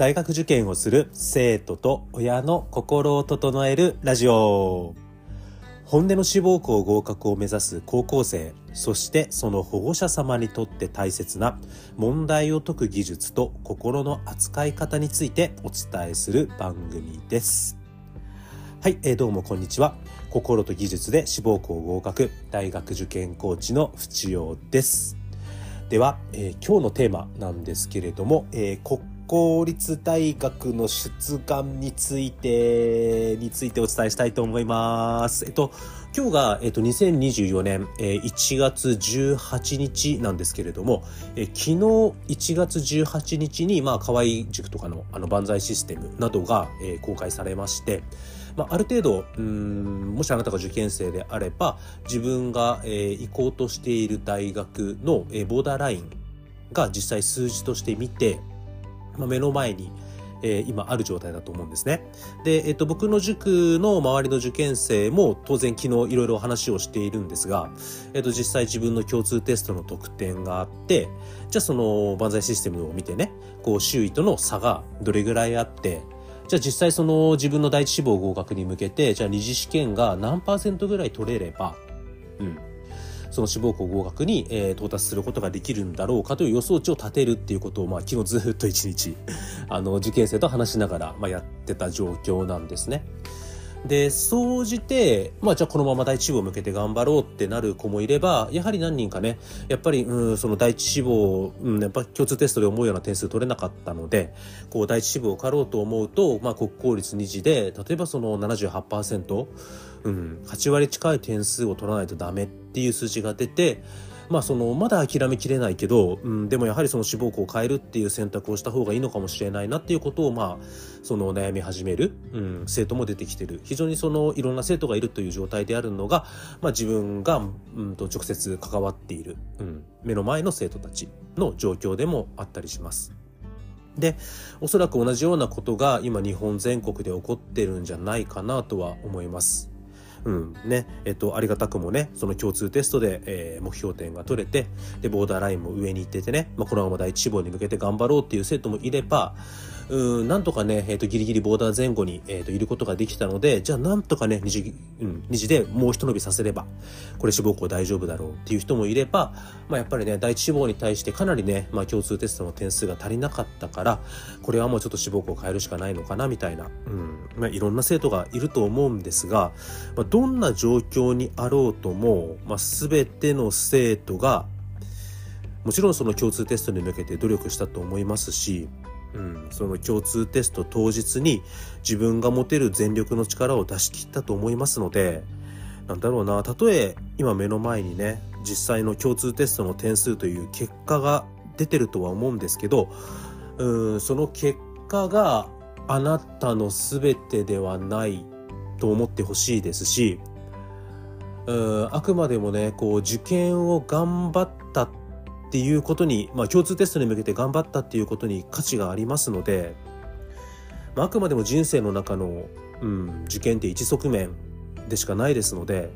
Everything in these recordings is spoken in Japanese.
大学受験をする生徒と親の心を整えるラジオ。本音の志望校合格を目指す高校生そしてその保護者様にとって大切な問題を解く技術と心の扱い方についてお伝えする番組です。はい、えー、どうもこんにちは。心と技術で志望校合格大学受験コーチの淵陽です。では、えー、今日のテーマなんですけれども、えー、国公立大学の出願について、についてお伝えしたいと思います。えっと、今日が、えっと、2024年、えー、1月18日なんですけれども、えー、昨日1月18日に、まあ、河合塾とかの、あの、万歳システムなどが、えー、公開されまして、まあ、ある程度、うん、もしあなたが受験生であれば、自分が、えー、行こうとしている大学の、えー、ボーダーラインが実際数字として見て、まあ、目の前に、えー、今ある状態だと思うんですね。で、えっ、と、僕の塾の周りの受験生も当然昨日いろいろ話をしているんですが、えっ、と、実際自分の共通テストの得点があって、じゃあその万歳システムを見てね、こう周囲との差がどれぐらいあって、じゃあ実際その自分の第一志望合格に向けて、じゃあ二次試験が何パーセントぐらい取れれば、うん、その志望校合格に、え、到達することができるんだろうかという予想値を立てるっていうことを、まあ、昨日ずっと一日、あの、受験生と話しながら、まあ、やってた状況なんですね。で、総じて、まあじゃあこのまま第一志望を向けて頑張ろうってなる子もいれば、やはり何人かね、やっぱり、うん、その第一志望、うん、やっぱ共通テストで思うような点数取れなかったので、こう第一志望を受かろうと思うと、まあ国公立2次で、例えばその78%、うん、8割近い点数を取らないとダメっていう数字が出て、まあそのまだ諦めきれないけど、うん、でもやはりその志望校を変えるっていう選択をした方がいいのかもしれないなっていうことをまあその悩み始める、うん、生徒も出てきてる非常にそのいろんな生徒がいるという状態であるのが、まあ、自分が、うん、と直接関わっている、うん、目の前の生徒たちの状況でもあったりします。で、おそらく同じようなことが今日本全国で起こってるんじゃないかなとは思います。うん、ね、えっと、ありがたくもね、その共通テストで、えー、目標点が取れて、で、ボーダーラインも上に行っててね、まあ、このまま第一志望に向けて頑張ろうっていう生徒もいれば、うん、なんとかね、えっ、ー、と、ギリギリボーダー前後に、えっ、ー、と、いることができたので、じゃあなんとかね、二次、うん、二次でもう一伸びさせれば、これ志望校大丈夫だろうっていう人もいれば、まあ、やっぱりね、第一志望に対してかなりね、まあ、共通テストの点数が足りなかったから、これはもうちょっと志望校を変えるしかないのかな、みたいな、うん、まあ、いろんな生徒がいると思うんですが、まあ、どんな状況にあろうとも、まあ、全ての生徒が、もちろんその共通テストに向けて努力したと思いますし、うん、その共通テスト当日に自分が持てる全力の力を出し切ったと思いますので、なんだろうな、たとえ今目の前にね、実際の共通テストの点数という結果が出てるとは思うんですけど、うん、その結果があなたの全てではないと思ってほしいですし、うん、あくまでもね、こう受験を頑張ったっていうことに、まあ、共通テストに向けて頑張ったっていうことに価値がありますので、まあ、あくまでも人生の中の、うん、受験って一側面でしかないですので、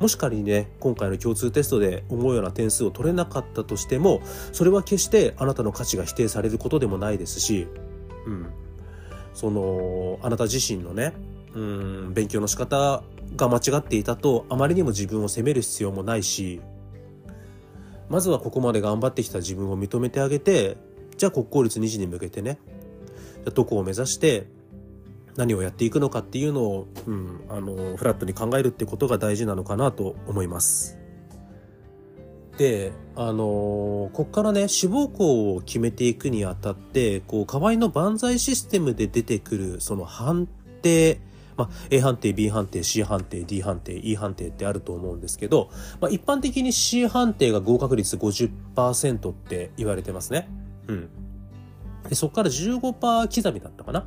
もし仮にね、今回の共通テストで思うような点数を取れなかったとしても、それは決してあなたの価値が否定されることでもないですし、うん、その、あなた自身のね、うん、勉強の仕方が間違っていたと、あまりにも自分を責める必要もないし、まずはここまで頑張ってきた自分を認めてあげてじゃあ国公立2次に向けてねどこを目指して何をやっていくのかっていうのを、うん、あのフラットに考えるってことが大事なのかなと思います。であのこっからね志望校を決めていくにあたってこう河合の万歳システムで出てくるその判定まあ、A 判定、B 判定、C 判定、D 判定、E 判定ってあると思うんですけど、まあ、一般的に C 判定が合格率50%って言われてますね。うん。でそこから15%刻みだったかな。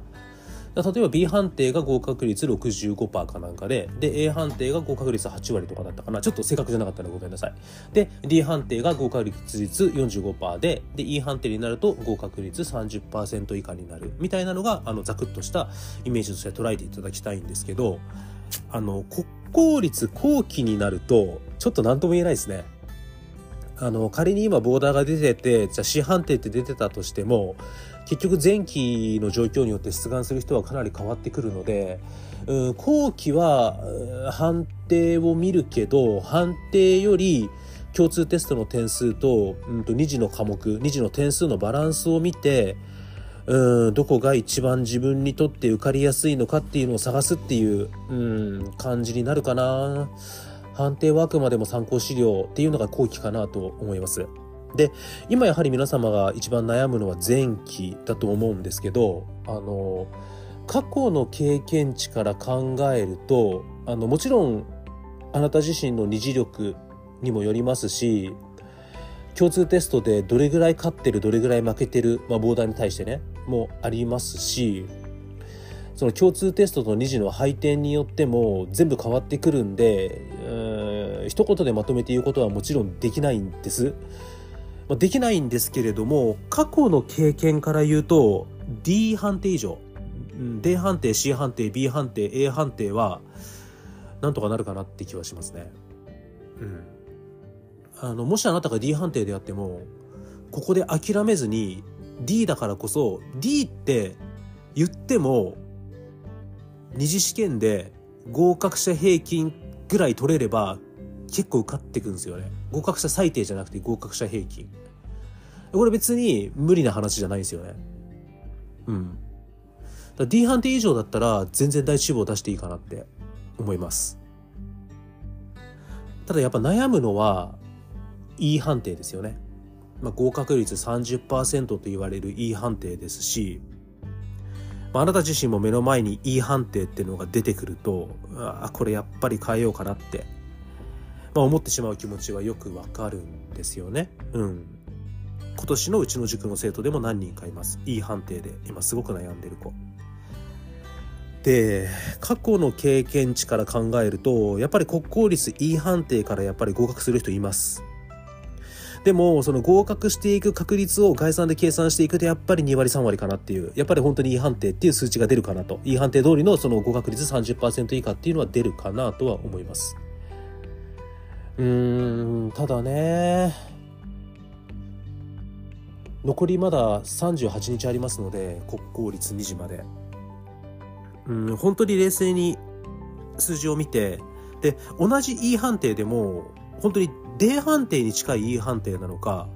例えば B 判定が合格率65%かなんかで、で、A 判定が合格率8割とかだったかな。ちょっと正確じゃなかったらごめんなさい。で、D 判定が合格率45%で、で、E 判定になると合格率30%以下になる。みたいなのが、あの、ざくっとしたイメージとして捉えていただきたいんですけど、あの、国公立後期になると、ちょっと何とも言えないですね。あの仮に今ボーダーが出ててじゃあ C 判定って出てたとしても結局前期の状況によって出願する人はかなり変わってくるので、うん、後期は判定を見るけど判定より共通テストの点数と,、うんと2次の科目2次の点数のバランスを見てうんどこが一番自分にとって受かりやすいのかっていうのを探すっていう、うん、感じになるかな。判定はあくまでも参考資料っていうのが後期かなと思います。で、今やはり皆様が一番悩むのは前期だと思うんですけど、あの、過去の経験値から考えると、あの、もちろんあなた自身の二次力にもよりますし、共通テストでどれぐらい勝ってる、どれぐらい負けてる、まあ、ボーダーに対してね、もありますし、その共通テストと2次の配点によっても全部変わってくるんで、うん、一言でまとめて言うことはもちろんできないんです。まあ、できないんですけれども、過去の経験から言うと、D 判定以上、D 判定、C 判定、B 判定、A 判定は、なんとかなるかなって気はしますね。うん。あの、もしあなたが D 判定であっても、ここで諦めずに D だからこそ D って言っても二次試験で合格者平均ぐらい取れれば結構受かってくんですよね。合格者最低じゃなくて合格者平均。これ別に無理な話じゃないんですよね。うん。だ D 判定以上だったら全然第一志望出していいかなって思います。ただやっぱ悩むのは E 判定ですよね。まあ、合格率30%と言われる E 判定ですし、まあ、あなた自身も目の前に E 判定っていうのが出てくると、あこれやっぱり変えようかなって、まあ、思ってしまう気持ちはよくわかるんですよね。うん。今年のうちの塾の生徒でも何人かいます。E 判定で今すごく悩んでる子。で、過去の経験値から考えると、やっぱり国公立 E 判定からやっぱり合格する人います。でも、その合格していく確率を概算で計算していくと、やっぱり2割3割かなっていう、やっぱり本当に E 判定っていう数値が出るかなと。E 判定通りのその合格率30%以下っていうのは出るかなとは思います。うーん、ただね、残りまだ38日ありますので、国公立2時まで。うん、本当に冷静に数字を見て、で、同じ E 判定でも、本当に D 判定に近い E 判定なのか、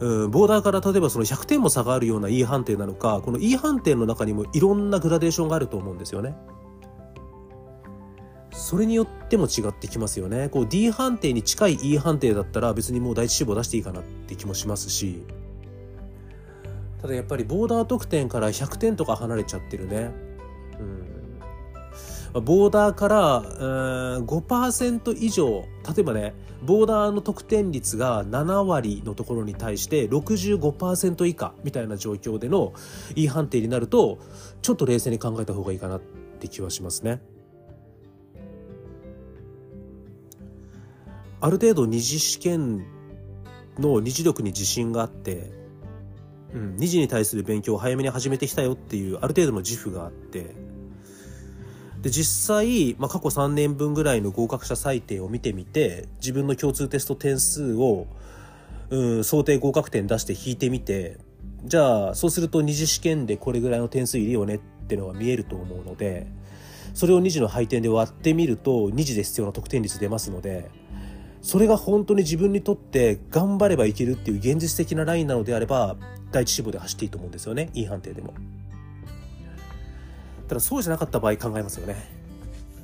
うん、ボーダーから例えばその100点も差があるような E 判定なのか、この E 判定の中にもいろんなグラデーションがあると思うんですよね。それによっても違ってきますよね。こう D 判定に近い E 判定だったら別にもう第一志望出していいかなって気もしますし、ただやっぱりボーダー得点から100点とか離れちゃってるね。うんボーダーから5%以上例えばねボーダーの得点率が7割のところに対して65%以下みたいな状況での E 判定になるとちょっと冷静に考えた方がいいかなって気はしますね。ある程度二次試験の二次力に自信があって、うん、二次に対する勉強を早めに始めてきたよっていうある程度の自負があって。で、実際、まあ、過去3年分ぐらいの合格者採点を見てみて、自分の共通テスト点数を、うん、想定合格点出して引いてみて、じゃあ、そうすると二次試験でこれぐらいの点数いるよねっていうのが見えると思うので、それを二次の配点で割ってみると、二次で必要な得点率出ますので、それが本当に自分にとって頑張ればいけるっていう現実的なラインなのであれば、第一志望で走っていいと思うんですよね。いい判定でも。ただそうじゃなかった場合考えますよね。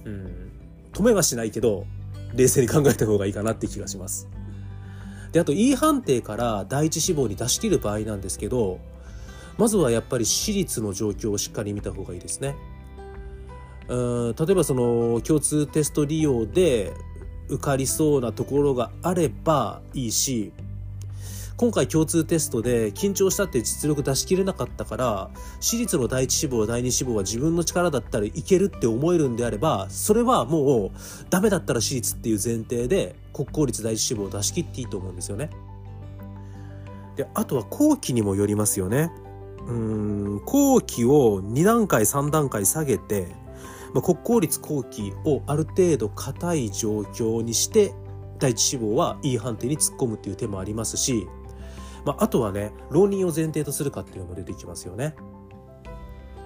うん。止めはしないけど、冷静に考えた方がいいかなって気がします。で、あと E 判定から第一志望に出し切る場合なんですけど、まずはやっぱり私立の状況をしっかり見た方がいいですね。うん例えばその共通テスト利用で受かりそうなところがあればいいし、今回共通テストで緊張したって実力出し切れなかったから、私立の第一志望、第二志望は自分の力だったらいけるって思えるんであれば、それはもうダメだったら私立っていう前提で国公立第一志望を出し切っていいと思うんですよね。で、あとは後期にもよりますよね。うん、後期を2段階、3段階下げて、まあ、国公立後期をある程度硬い状況にして第一志望は E 判定に突っ込むっていう手もありますし、まあ、あとはね浪人を前提とするかっていうのも出てきますよね。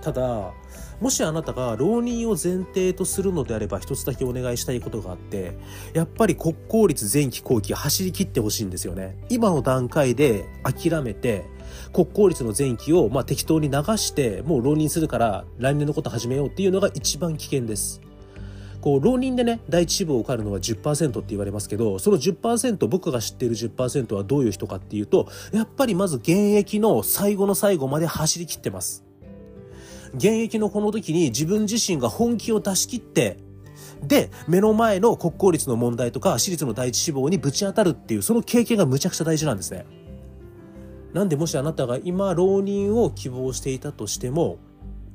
ただもしあなたが浪人を前提とするのであれば一つだけお願いしたいことがあってやっぱり国公立前期後期走り切ってほしいんですよね今の段階で諦めて国公立の前期をまあ適当に流してもう浪人するから来年のこと始めようっていうのが一番危険ですこう浪人でね第一志望を受かるのは10%って言われますけどその10%僕が知っている10%はどういう人かっていうとやっぱりまず現役の最後の最後まで走り切ってます現役のこの時に自分自身が本気を出し切って、で、目の前の国公立の問題とか私立の第一志望にぶち当たるっていう、その経験がむちゃくちゃ大事なんですね。なんでもしあなたが今浪人を希望していたとしても、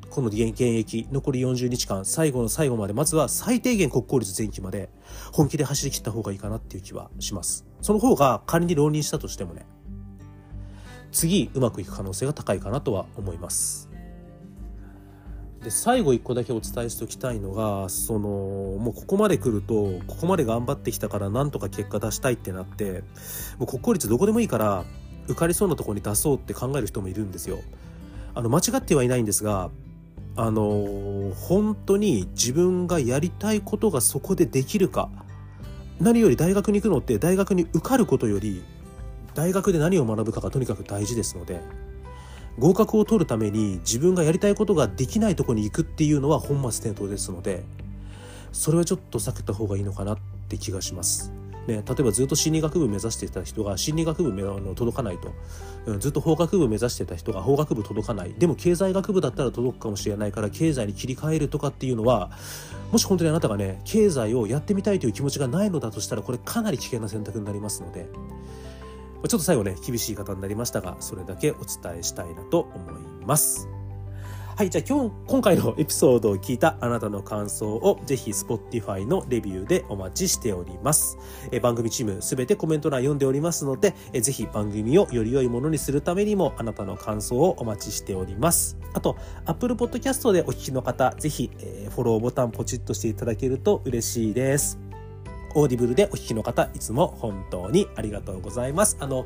この現役、残り40日間、最後の最後まで、まずは最低限国公立前期まで本気で走り切った方がいいかなっていう気はします。その方が仮に浪人したとしてもね、次うまくいく可能性が高いかなとは思います。で最後1個だけお伝えしておきたいのがそのもうここまで来るとここまで頑張ってきたからなんとか結果出したいってなってもう国公立どこでもいいから受かりそうなところに出そうって考える人もいるんですよ。あの間違ってはいないんですがあの本当に自分がやりたいことがそこでできるか何より大学に行くのって大学に受かることより大学で何を学ぶかがとにかく大事ですので合格を取るために自分がやりたいことができないとこに行くっていうのは本末転倒ですのでそれはちょっと避けた方がいいのかなって気がします。ね、例えばずっと心理学部目指してた人が心理学部の届かないと、うん、ずっと法学部目指してた人が法学部届かない。でも経済学部だったら届くかもしれないから経済に切り替えるとかっていうのはもし本当にあなたがね経済をやってみたいという気持ちがないのだとしたらこれかなり危険な選択になりますので。ちょっと最後ね、厳しい方になりましたが、それだけお伝えしたいなと思います。はい、じゃあ今日、今回のエピソードを聞いたあなたの感想をぜひ Spotify のレビューでお待ちしております。え番組チームすべてコメント欄読んでおりますのでえ、ぜひ番組をより良いものにするためにもあなたの感想をお待ちしております。あと、Apple Podcast でお聞きの方、ぜひ、えー、フォローボタンポチッとしていただけると嬉しいです。Audible でお聞きの方、いつも本当にありがとうございます。あの、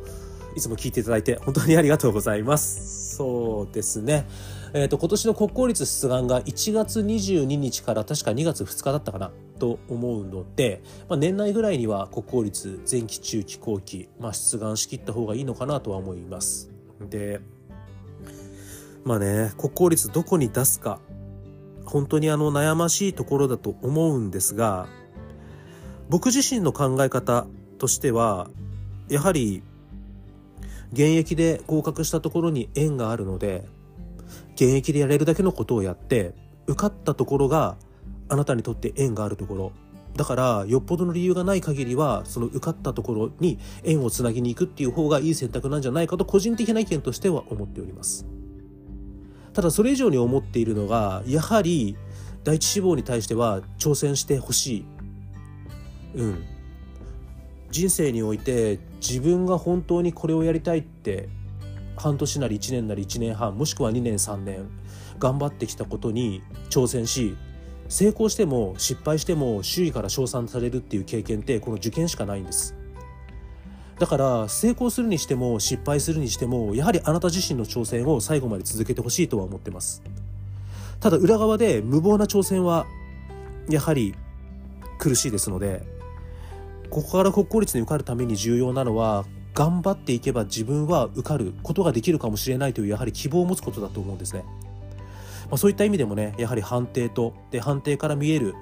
いつも聞いていただいて本当にありがとうございます。そうですね。えっ、ー、と、今年の国公立出願が1月22日から確か2月2日だったかなと思うので、まあ、年内ぐらいには国公立前期、中期、後期、まあ、出願しきった方がいいのかなとは思います。で、まあね、国公立どこに出すか、本当にあの悩ましいところだと思うんですが、僕自身の考え方としてはやはり現役で合格したところに縁があるので現役でやれるだけのことをやって受かったところがあなたにとって縁があるところ。だからよっぽどの理由がない限りはその受かったところに縁をつなぎに行くっていう方がいい選択なんじゃないかと個人的な意見としては思っております。ただそれ以上に思っているのがやはり第一志望に対しては挑戦してほしい。うん。人生において自分が本当にこれをやりたいって半年なり1年なり1年半もしくは2年3年頑張ってきたことに挑戦し成功しても失敗しても周囲から称賛されるっていう経験ってこの受験しかないんです。だから成功するにしても失敗するにしてもやはりあなた自身の挑戦を最後まで続けてほしいとは思ってます。ただ裏側で無謀な挑戦はやはり苦しいですのでここから国公立に受かるために重要なのは頑張っていけば自分は受かることができるかもしれないというやはり希望を持つことだと思うんですね。まあ、そういった意味でもねやはり判定とで判定から見える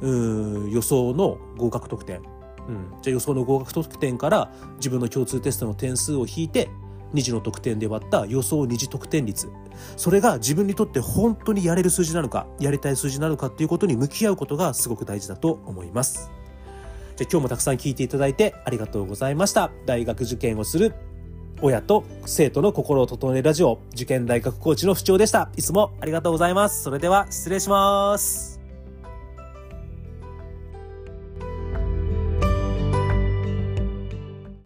う予想の合格得点、うん、じゃあ予想の合格得点から自分の共通テストの点数を引いて2次の得点で割った予想2次得点率それが自分にとって本当にやれる数字なのかやりたい数字なのかっていうことに向き合うことがすごく大事だと思います。じゃ今日もたくさん聞いていただいてありがとうございました。大学受験をする親と生徒の心を整えるラジオ受験大学コーチの不調でした。いつもありがとうございます。それでは失礼します。